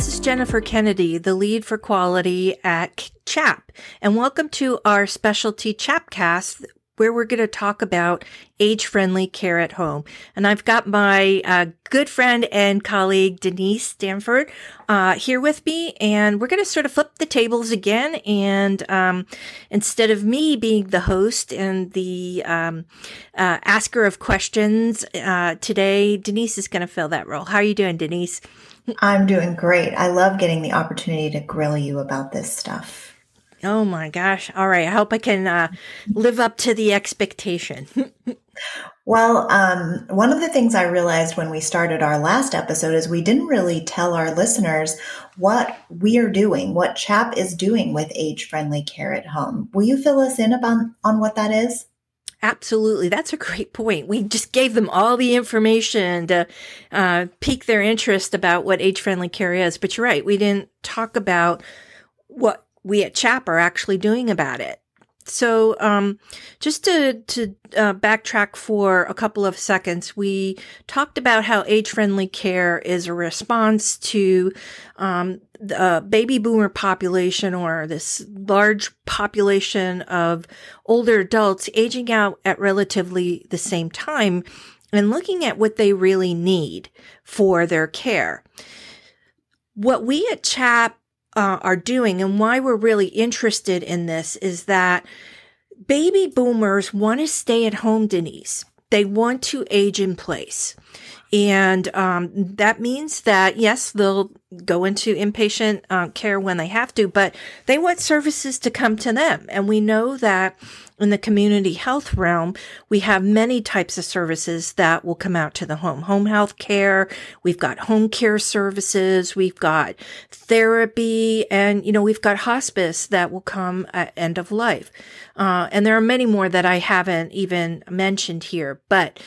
this is Jennifer Kennedy, the lead for quality at CHAP, and welcome to our specialty CHAPcast where we're going to talk about age friendly care at home. And I've got my uh, good friend and colleague, Denise Stanford, uh, here with me. And we're going to sort of flip the tables again. And um, instead of me being the host and the um, uh, asker of questions uh, today, Denise is going to fill that role. How are you doing, Denise? I'm doing great. I love getting the opportunity to grill you about this stuff. Oh my gosh. All right. I hope I can uh, live up to the expectation. well, um, one of the things I realized when we started our last episode is we didn't really tell our listeners what we are doing, what CHAP is doing with age friendly care at home. Will you fill us in about, on what that is? Absolutely. That's a great point. We just gave them all the information to uh, pique their interest about what age friendly care is. But you're right. We didn't talk about what we at CHAP are actually doing about it. So, um, just to to uh, backtrack for a couple of seconds, we talked about how age-friendly care is a response to um, the baby boomer population, or this large population of older adults aging out at relatively the same time, and looking at what they really need for their care. What we at CHAP uh, are doing and why we're really interested in this is that baby boomers want to stay at home, Denise. They want to age in place. And um, that means that, yes, they'll go into inpatient uh, care when they have to, but they want services to come to them. And we know that in the community health realm, we have many types of services that will come out to the home. Home health care, we've got home care services, we've got therapy, and, you know, we've got hospice that will come at end of life. Uh, and there are many more that I haven't even mentioned here, but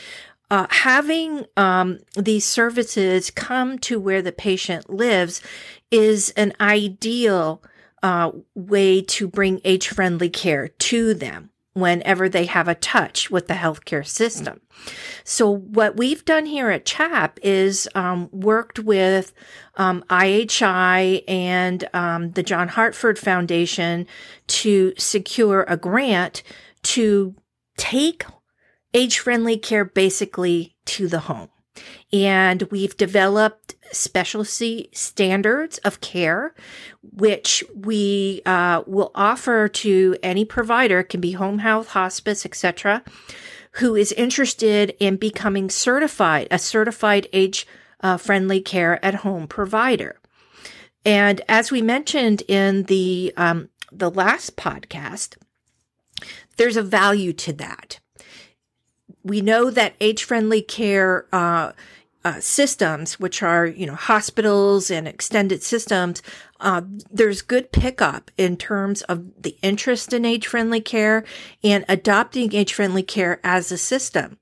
uh, having um, these services come to where the patient lives is an ideal uh, way to bring age friendly care to them whenever they have a touch with the healthcare system. So what we've done here at CHAP is um, worked with um, IHI and um, the John Hartford Foundation to secure a grant to take age friendly care basically to the home. And we've developed specialty standards of care, which we uh, will offer to any provider, it can be home health, hospice, etc., who is interested in becoming certified, a certified age uh, friendly care at home provider. And as we mentioned in the um, the last podcast, there's a value to that we know that age friendly care uh, uh, systems, which are you know hospitals and extended systems, uh, there's good pickup in terms of the interest in age friendly care and adopting age friendly care as a system.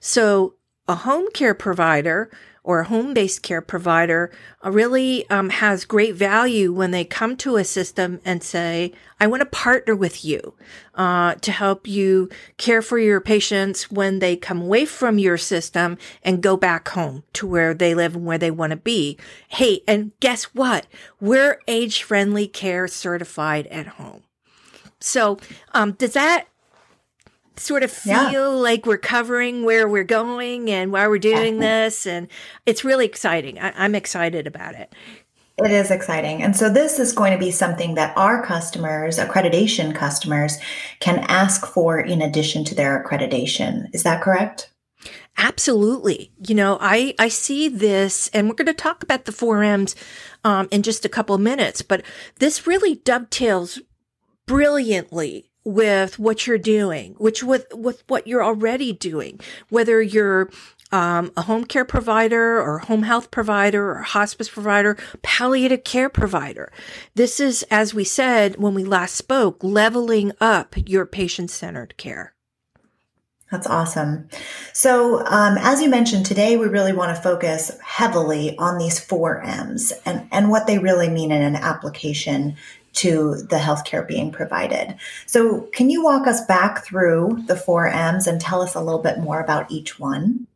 So a home care provider or a home based care provider uh, really um, has great value when they come to a system and say, I want to partner with you uh, to help you care for your patients when they come away from your system and go back home to where they live and where they want to be. Hey, and guess what? We're age friendly care certified at home. So, um, does that sort of feel yeah. like we're covering where we're going and why we're doing this. And it's really exciting. I, I'm excited about it. It is exciting. And so this is going to be something that our customers, accreditation customers, can ask for in addition to their accreditation. Is that correct? Absolutely. You know, I, I see this, and we're going to talk about the 4Ms um, in just a couple of minutes, but this really dovetails brilliantly with what you're doing, which with, with what you're already doing, whether you're um, a home care provider or home health provider or hospice provider, palliative care provider. This is, as we said when we last spoke, leveling up your patient centered care. That's awesome. So, um, as you mentioned today, we really want to focus heavily on these four M's and, and what they really mean in an application to the healthcare being provided. So, can you walk us back through the four M's and tell us a little bit more about each one?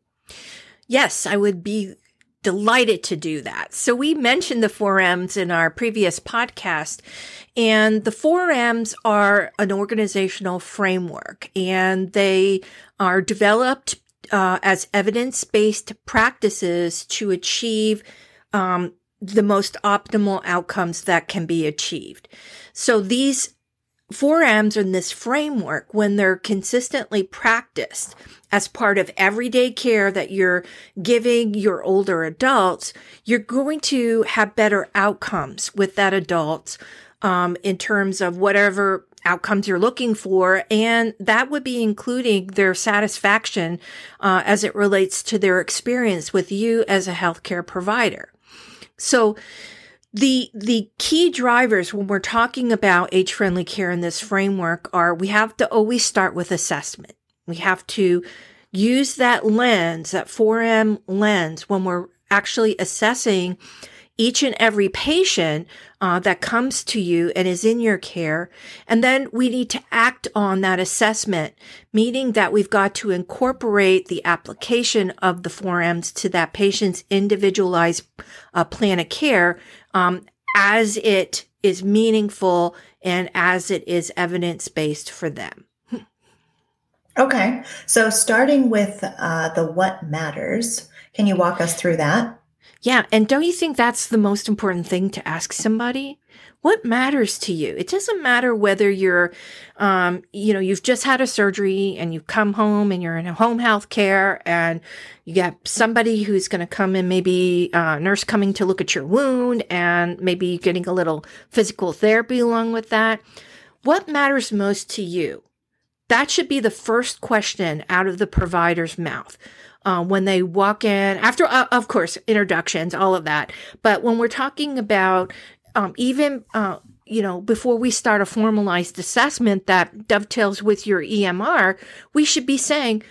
Yes, I would be delighted to do that. So we mentioned the 4Ms in our previous podcast and the 4Ms are an organizational framework and they are developed uh, as evidence-based practices to achieve um, the most optimal outcomes that can be achieved. So these 4Ms in this framework, when they're consistently practiced as part of everyday care that you're giving your older adults, you're going to have better outcomes with that adult um, in terms of whatever outcomes you're looking for. And that would be including their satisfaction uh, as it relates to their experience with you as a healthcare provider. So the the key drivers when we're talking about age friendly care in this framework are we have to always start with assessment. We have to use that lens, that 4M lens when we're actually assessing each and every patient uh, that comes to you and is in your care. And then we need to act on that assessment, meaning that we've got to incorporate the application of the 4Ms to that patient's individualized uh, plan of care um, as it is meaningful and as it is evidence based for them. Okay. So starting with uh, the what matters, can you walk us through that? Yeah. And don't you think that's the most important thing to ask somebody? What matters to you? It doesn't matter whether you're, um, you know, you've just had a surgery and you come home and you're in home health care and you got somebody who's going to come in, maybe a nurse coming to look at your wound and maybe getting a little physical therapy along with that. What matters most to you? That should be the first question out of the provider's mouth uh, when they walk in after uh, of course introductions all of that. But when we're talking about um, even uh, you know before we start a formalized assessment that dovetails with your emr we should be saying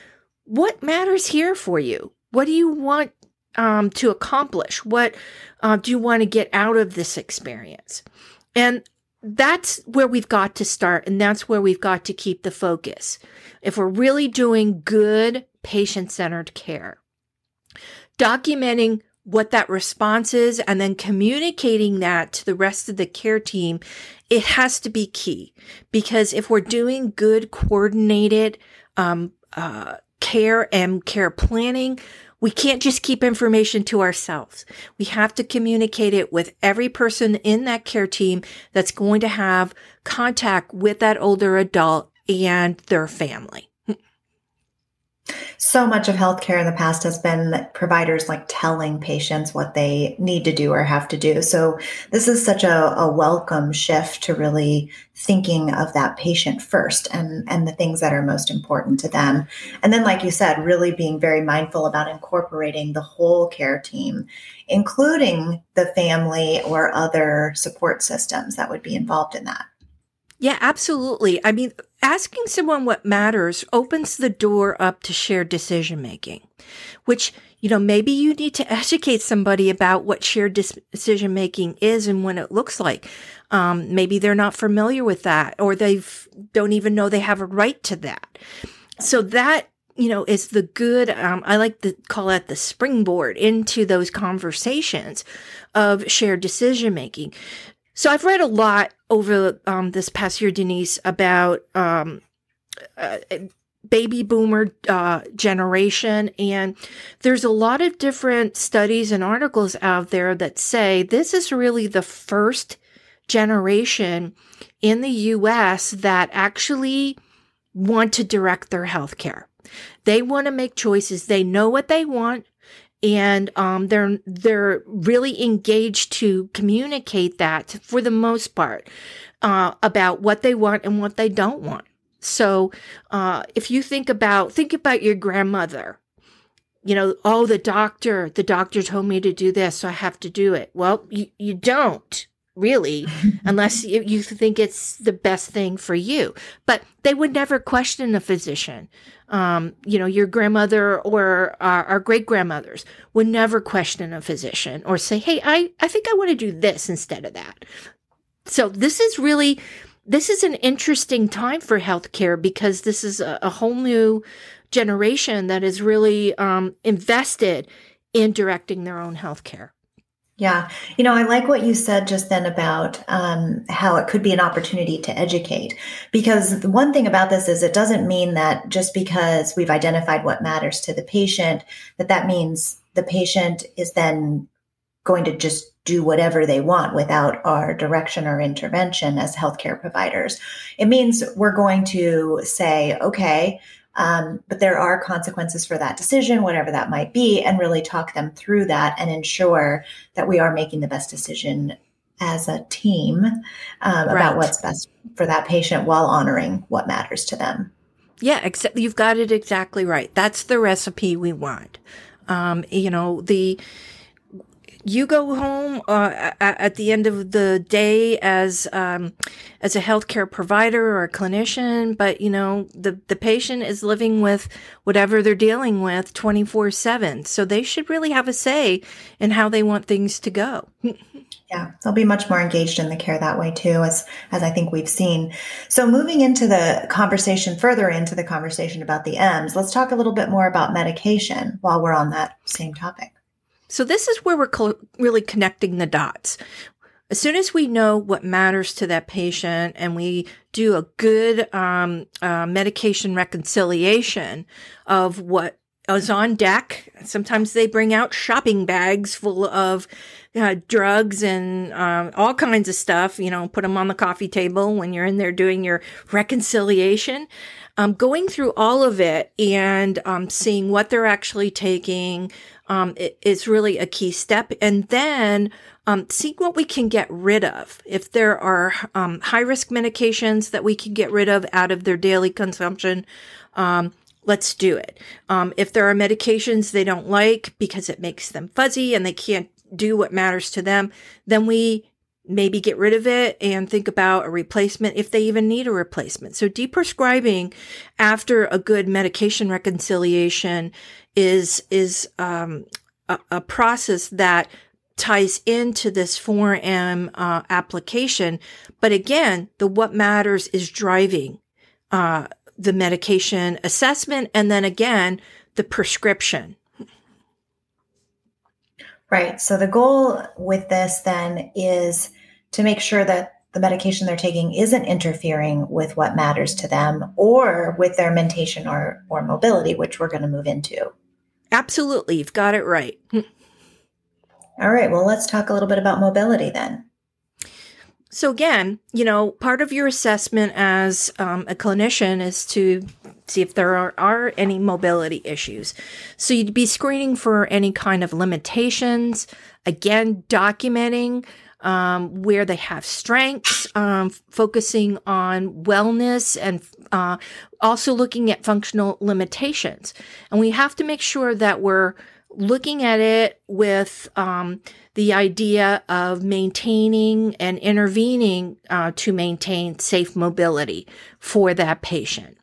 what matters here for you? What do you want um, to accomplish? What uh, do you want to get out of this experience? And that's where we've got to start and that's where we've got to keep the focus. If we're really doing good patient centered care. Documenting what that response is and then communicating that to the rest of the care team, it has to be key because if we're doing good coordinated um, uh, care and care planning, we can't just keep information to ourselves. We have to communicate it with every person in that care team that's going to have contact with that older adult and their family. So much of healthcare in the past has been providers like telling patients what they need to do or have to do. So this is such a, a welcome shift to really thinking of that patient first and, and the things that are most important to them. And then, like you said, really being very mindful about incorporating the whole care team, including the family or other support systems that would be involved in that. Yeah, absolutely. I mean, asking someone what matters opens the door up to shared decision making, which, you know, maybe you need to educate somebody about what shared decision making is and what it looks like. Um, maybe they're not familiar with that or they don't even know they have a right to that. So that you know, is the good, um, I like to call it the springboard into those conversations of shared decision making. So I've read a lot over um, this past year, Denise, about um, uh, baby boomer uh, generation. And there's a lot of different studies and articles out there that say this is really the first generation in the US that actually want to direct their healthcare. They want to make choices. They know what they want and um, they're they're really engaged to communicate that for the most part uh, about what they want and what they don't want. So uh, if you think about think about your grandmother, you know, oh the doctor the doctor told me to do this, so I have to do it. Well, you you don't really, unless you, you think it's the best thing for you. But they would never question a physician. Um, you know, your grandmother or our, our great grandmothers would never question a physician or say, Hey, I, I think I want to do this instead of that. So this is really, this is an interesting time for healthcare because this is a, a whole new generation that is really um, invested in directing their own health care. Yeah. You know, I like what you said just then about um, how it could be an opportunity to educate. Because the one thing about this is it doesn't mean that just because we've identified what matters to the patient, that that means the patient is then going to just do whatever they want without our direction or intervention as healthcare providers. It means we're going to say, okay, um, but there are consequences for that decision, whatever that might be, and really talk them through that and ensure that we are making the best decision as a team um, right. about what's best for that patient while honoring what matters to them. Yeah, except you've got it exactly right. That's the recipe we want. Um, you know, the you go home uh, at the end of the day as um, as a healthcare provider or a clinician, but you know the the patient is living with whatever they're dealing with twenty four seven. So they should really have a say in how they want things to go. Yeah, they'll be much more engaged in the care that way too, as as I think we've seen. So moving into the conversation further into the conversation about the M's, let's talk a little bit more about medication while we're on that same topic. So this is where we're co- really connecting the dots. As soon as we know what matters to that patient and we do a good um, uh, medication reconciliation of what is on deck, sometimes they bring out shopping bags full of uh, drugs and uh, all kinds of stuff, you know, put them on the coffee table when you're in there doing your reconciliation. Um, going through all of it and um, seeing what they're actually taking, um, is really a key step. And then um, see what we can get rid of. If there are um, high risk medications that we can get rid of out of their daily consumption, um, let's do it. Um, if there are medications they don't like because it makes them fuzzy and they can't do what matters to them, then we maybe get rid of it and think about a replacement if they even need a replacement. So deprescribing after a good medication reconciliation is is um, a, a, process that ties into this 4M uh, application. But again, the what matters is driving uh, the medication assessment, and then again the prescription. Right. So the goal with this then is to make sure that the medication they're taking isn't interfering with what matters to them or with their mentation or, or mobility, which we're going to move into. Absolutely. You've got it right. All right. Well, let's talk a little bit about mobility then. So, again, you know, part of your assessment as um, a clinician is to see if there are, are any mobility issues. So, you'd be screening for any kind of limitations, again, documenting um, where they have strengths, um, focusing on wellness and uh, also looking at functional limitations. And we have to make sure that we're looking at it with um, the idea of maintaining and intervening uh, to maintain safe mobility for that patient.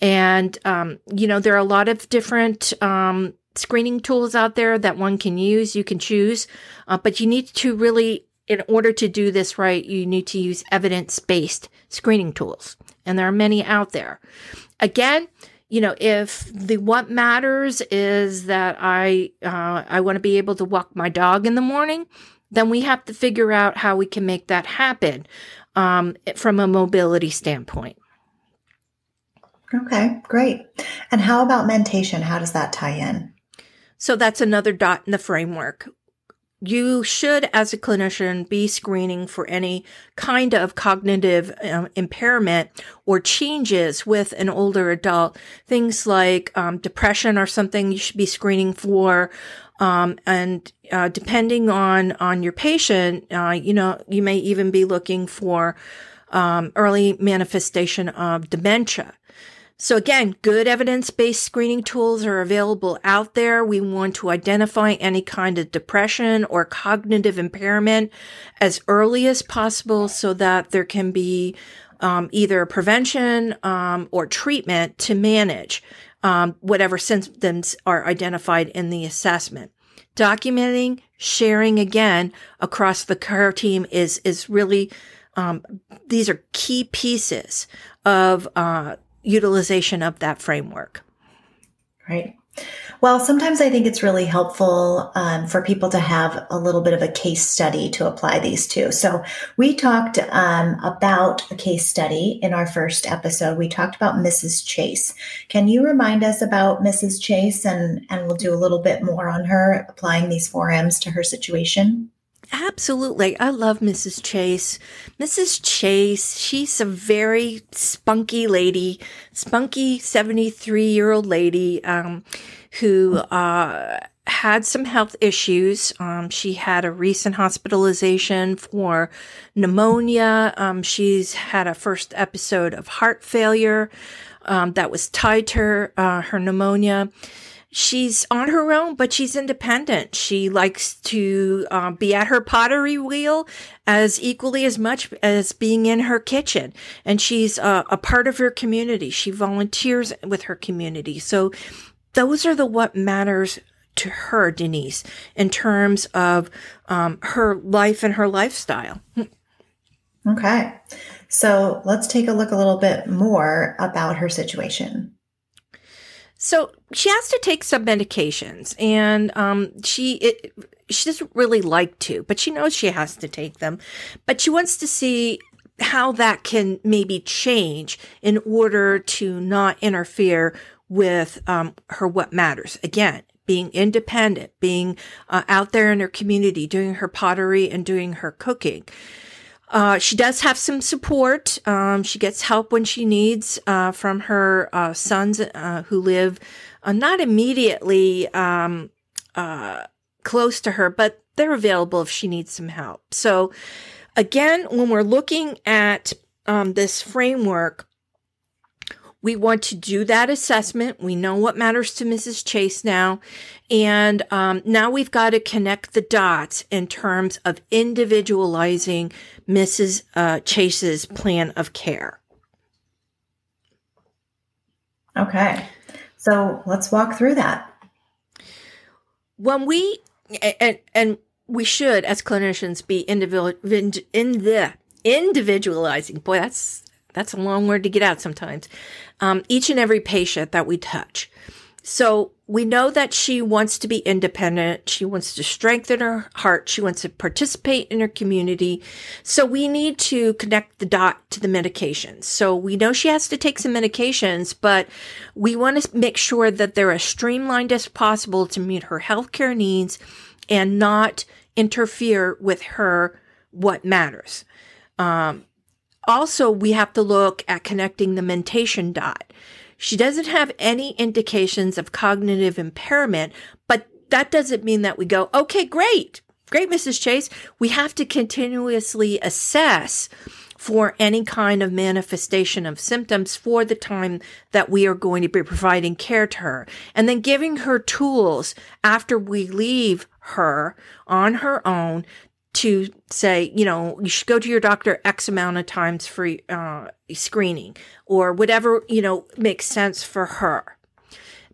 And, um, you know, there are a lot of different um, screening tools out there that one can use. You can choose, uh, but you need to really in order to do this right, you need to use evidence based screening tools. And there are many out there. Again, you know, if the what matters is that I uh, I want to be able to walk my dog in the morning, then we have to figure out how we can make that happen um, from a mobility standpoint. Okay, great. And how about mentation? How does that tie in? So that's another dot in the framework you should, as a clinician, be screening for any kind of cognitive um, impairment or changes with an older adult. Things like um, depression or something you should be screening for. Um, and uh, depending on on your patient, uh, you know, you may even be looking for um, early manifestation of dementia. So again, good evidence-based screening tools are available out there. We want to identify any kind of depression or cognitive impairment as early as possible so that there can be um, either prevention um, or treatment to manage um, whatever symptoms are identified in the assessment. Documenting, sharing again across the care team is is really um, these are key pieces of uh, utilization of that framework. Right. Well, sometimes I think it's really helpful um, for people to have a little bit of a case study to apply these to. So, we talked um, about a case study in our first episode. We talked about Mrs. Chase. Can you remind us about Mrs. Chase, and and we'll do a little bit more on her applying these four M's to her situation. Absolutely. I love Mrs. Chase. Mrs. Chase, she's a very spunky lady, spunky 73 year old lady um, who uh, had some health issues. Um, she had a recent hospitalization for pneumonia. Um, she's had a first episode of heart failure um, that was tied to her, uh, her pneumonia she's on her own, but she's independent. She likes to uh, be at her pottery wheel as equally as much as being in her kitchen. And she's uh, a part of her community. She volunteers with her community. So those are the what matters to her, Denise, in terms of um, her life and her lifestyle. Okay. So let's take a look a little bit more about her situation. So she has to take some medications, and um, she it, she doesn't really like to, but she knows she has to take them. But she wants to see how that can maybe change in order to not interfere with um, her what matters. Again, being independent, being uh, out there in her community, doing her pottery and doing her cooking. Uh, she does have some support. Um, she gets help when she needs uh, from her uh, sons uh, who live uh, not immediately um, uh, close to her, but they're available if she needs some help. So, again, when we're looking at um, this framework, we want to do that assessment. We know what matters to Mrs. Chase now. And um, now we've got to connect the dots in terms of individualizing Mrs. Uh, Chase's plan of care. Okay. So let's walk through that. When we, and, and we should, as clinicians, be individual, in the individualizing. Boy, that's that's a long word to get out sometimes. Um, each and every patient that we touch. So we know that she wants to be independent. She wants to strengthen her heart. She wants to participate in her community. So we need to connect the dot to the medications. So we know she has to take some medications, but we want to make sure that they're as streamlined as possible to meet her healthcare needs and not interfere with her what matters. Um, also, we have to look at connecting the mentation dot. She doesn't have any indications of cognitive impairment, but that doesn't mean that we go, okay, great, great, Mrs. Chase. We have to continuously assess for any kind of manifestation of symptoms for the time that we are going to be providing care to her. And then giving her tools after we leave her on her own to say, you know, you should go to your doctor X amount of times for uh, screening or whatever, you know, makes sense for her.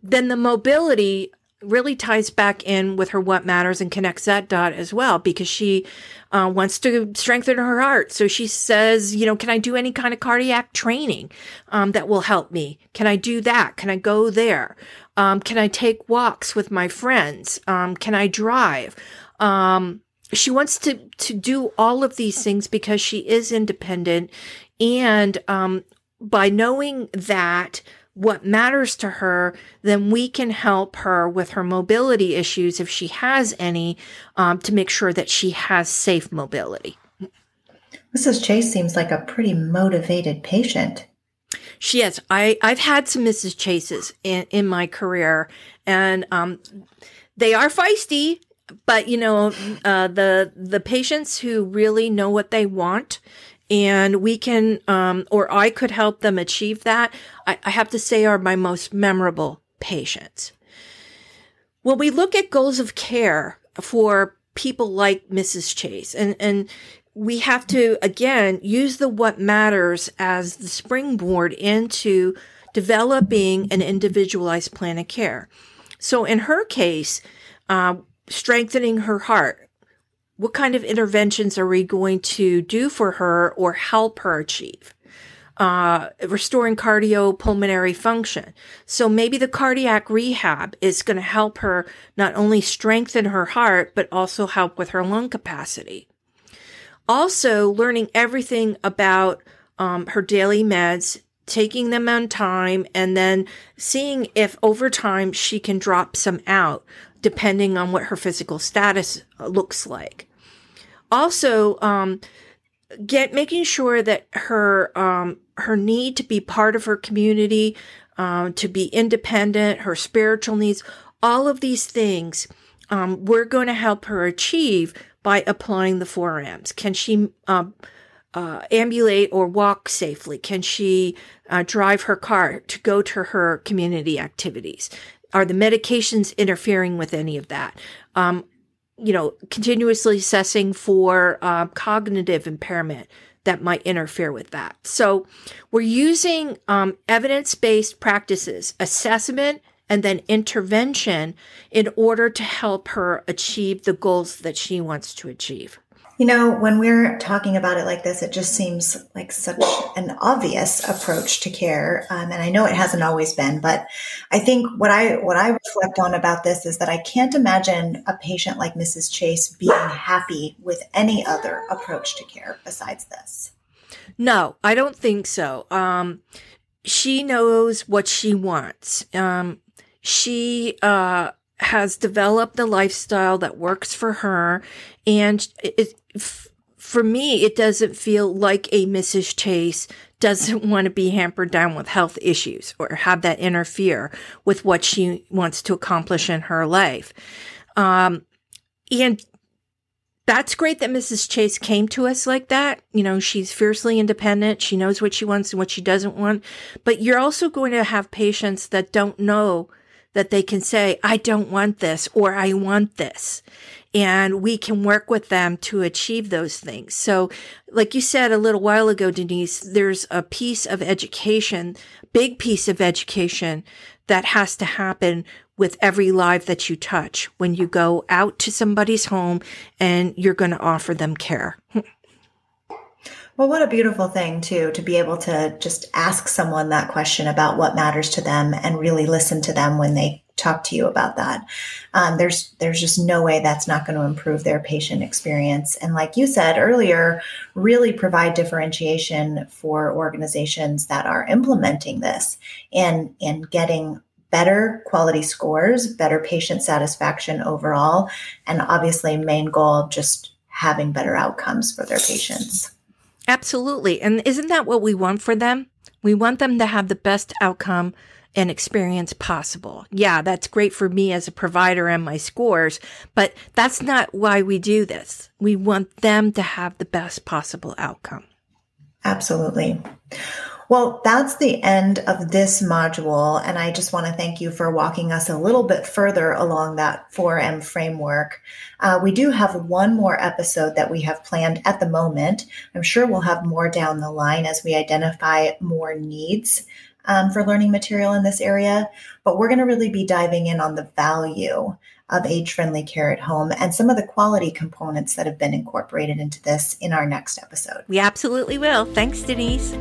Then the mobility really ties back in with her what matters and connects that dot as well because she uh, wants to strengthen her heart. So she says, you know, can I do any kind of cardiac training um, that will help me? Can I do that? Can I go there? Um, can I take walks with my friends? Um, can I drive? Um, she wants to to do all of these things because she is independent. And um, by knowing that what matters to her then we can help her with her mobility issues if she has any um, to make sure that she has safe mobility. Mrs chase seems like a pretty motivated patient. She is. I i've had some mrs chases in in my career. And um, they are feisty but you know, uh, the the patients who really know what they want, and we can, um, or I could help them achieve that. I, I have to say, are my most memorable patients. When we look at goals of care for people like Mrs. Chase, and and we have to again use the what matters as the springboard into developing an individualized plan of care. So in her case, uh, strengthening her heart. What kind of interventions are we going to do for her or help her achieve? uh, restoring cardiopulmonary function. So maybe the cardiac rehab is going to help her not only strengthen her heart, but also help with her lung capacity. Also, learning everything about um, her daily meds, taking them on time, and then seeing if over time she can drop some out, depending on what her physical status looks like. Also, um, get making sure that her um, her need to be part of her community, um, to be independent, her spiritual needs, all of these things, um, we're going to help her achieve by applying the four M's. Can she um, uh, ambulate or walk safely? Can she uh, drive her car to go to her community activities? Are the medications interfering with any of that? Um, you know, continuously assessing for uh, cognitive impairment that might interfere with that. So we're using um, evidence based practices, assessment, and then intervention in order to help her achieve the goals that she wants to achieve. You know, when we're talking about it like this, it just seems like such an obvious approach to care, um, and I know it hasn't always been. But I think what I what I reflect on about this is that I can't imagine a patient like Mrs. Chase being happy with any other approach to care besides this. No, I don't think so. Um, she knows what she wants. Um, she uh, has developed the lifestyle that works for her, and it, for me, it doesn't feel like a Mrs. Chase doesn't want to be hampered down with health issues or have that interfere with what she wants to accomplish in her life. Um, and that's great that Mrs. Chase came to us like that. You know, she's fiercely independent. She knows what she wants and what she doesn't want. But you're also going to have patients that don't know that they can say, I don't want this or I want this and we can work with them to achieve those things. So, like you said a little while ago, Denise, there's a piece of education, big piece of education that has to happen with every life that you touch when you go out to somebody's home and you're going to offer them care. Well, what a beautiful thing, too, to be able to just ask someone that question about what matters to them and really listen to them when they talk to you about that. Um, there's there's just no way that's not going to improve their patient experience. And like you said earlier, really provide differentiation for organizations that are implementing this and and getting better quality scores, better patient satisfaction overall, and obviously main goal just having better outcomes for their patients. Absolutely. And isn't that what we want for them? We want them to have the best outcome and experience possible. Yeah, that's great for me as a provider and my scores, but that's not why we do this. We want them to have the best possible outcome. Absolutely. Well, that's the end of this module. And I just want to thank you for walking us a little bit further along that 4M framework. Uh, we do have one more episode that we have planned at the moment. I'm sure we'll have more down the line as we identify more needs um, for learning material in this area, but we're going to really be diving in on the value of age friendly care at home and some of the quality components that have been incorporated into this in our next episode. We absolutely will. Thanks, Denise.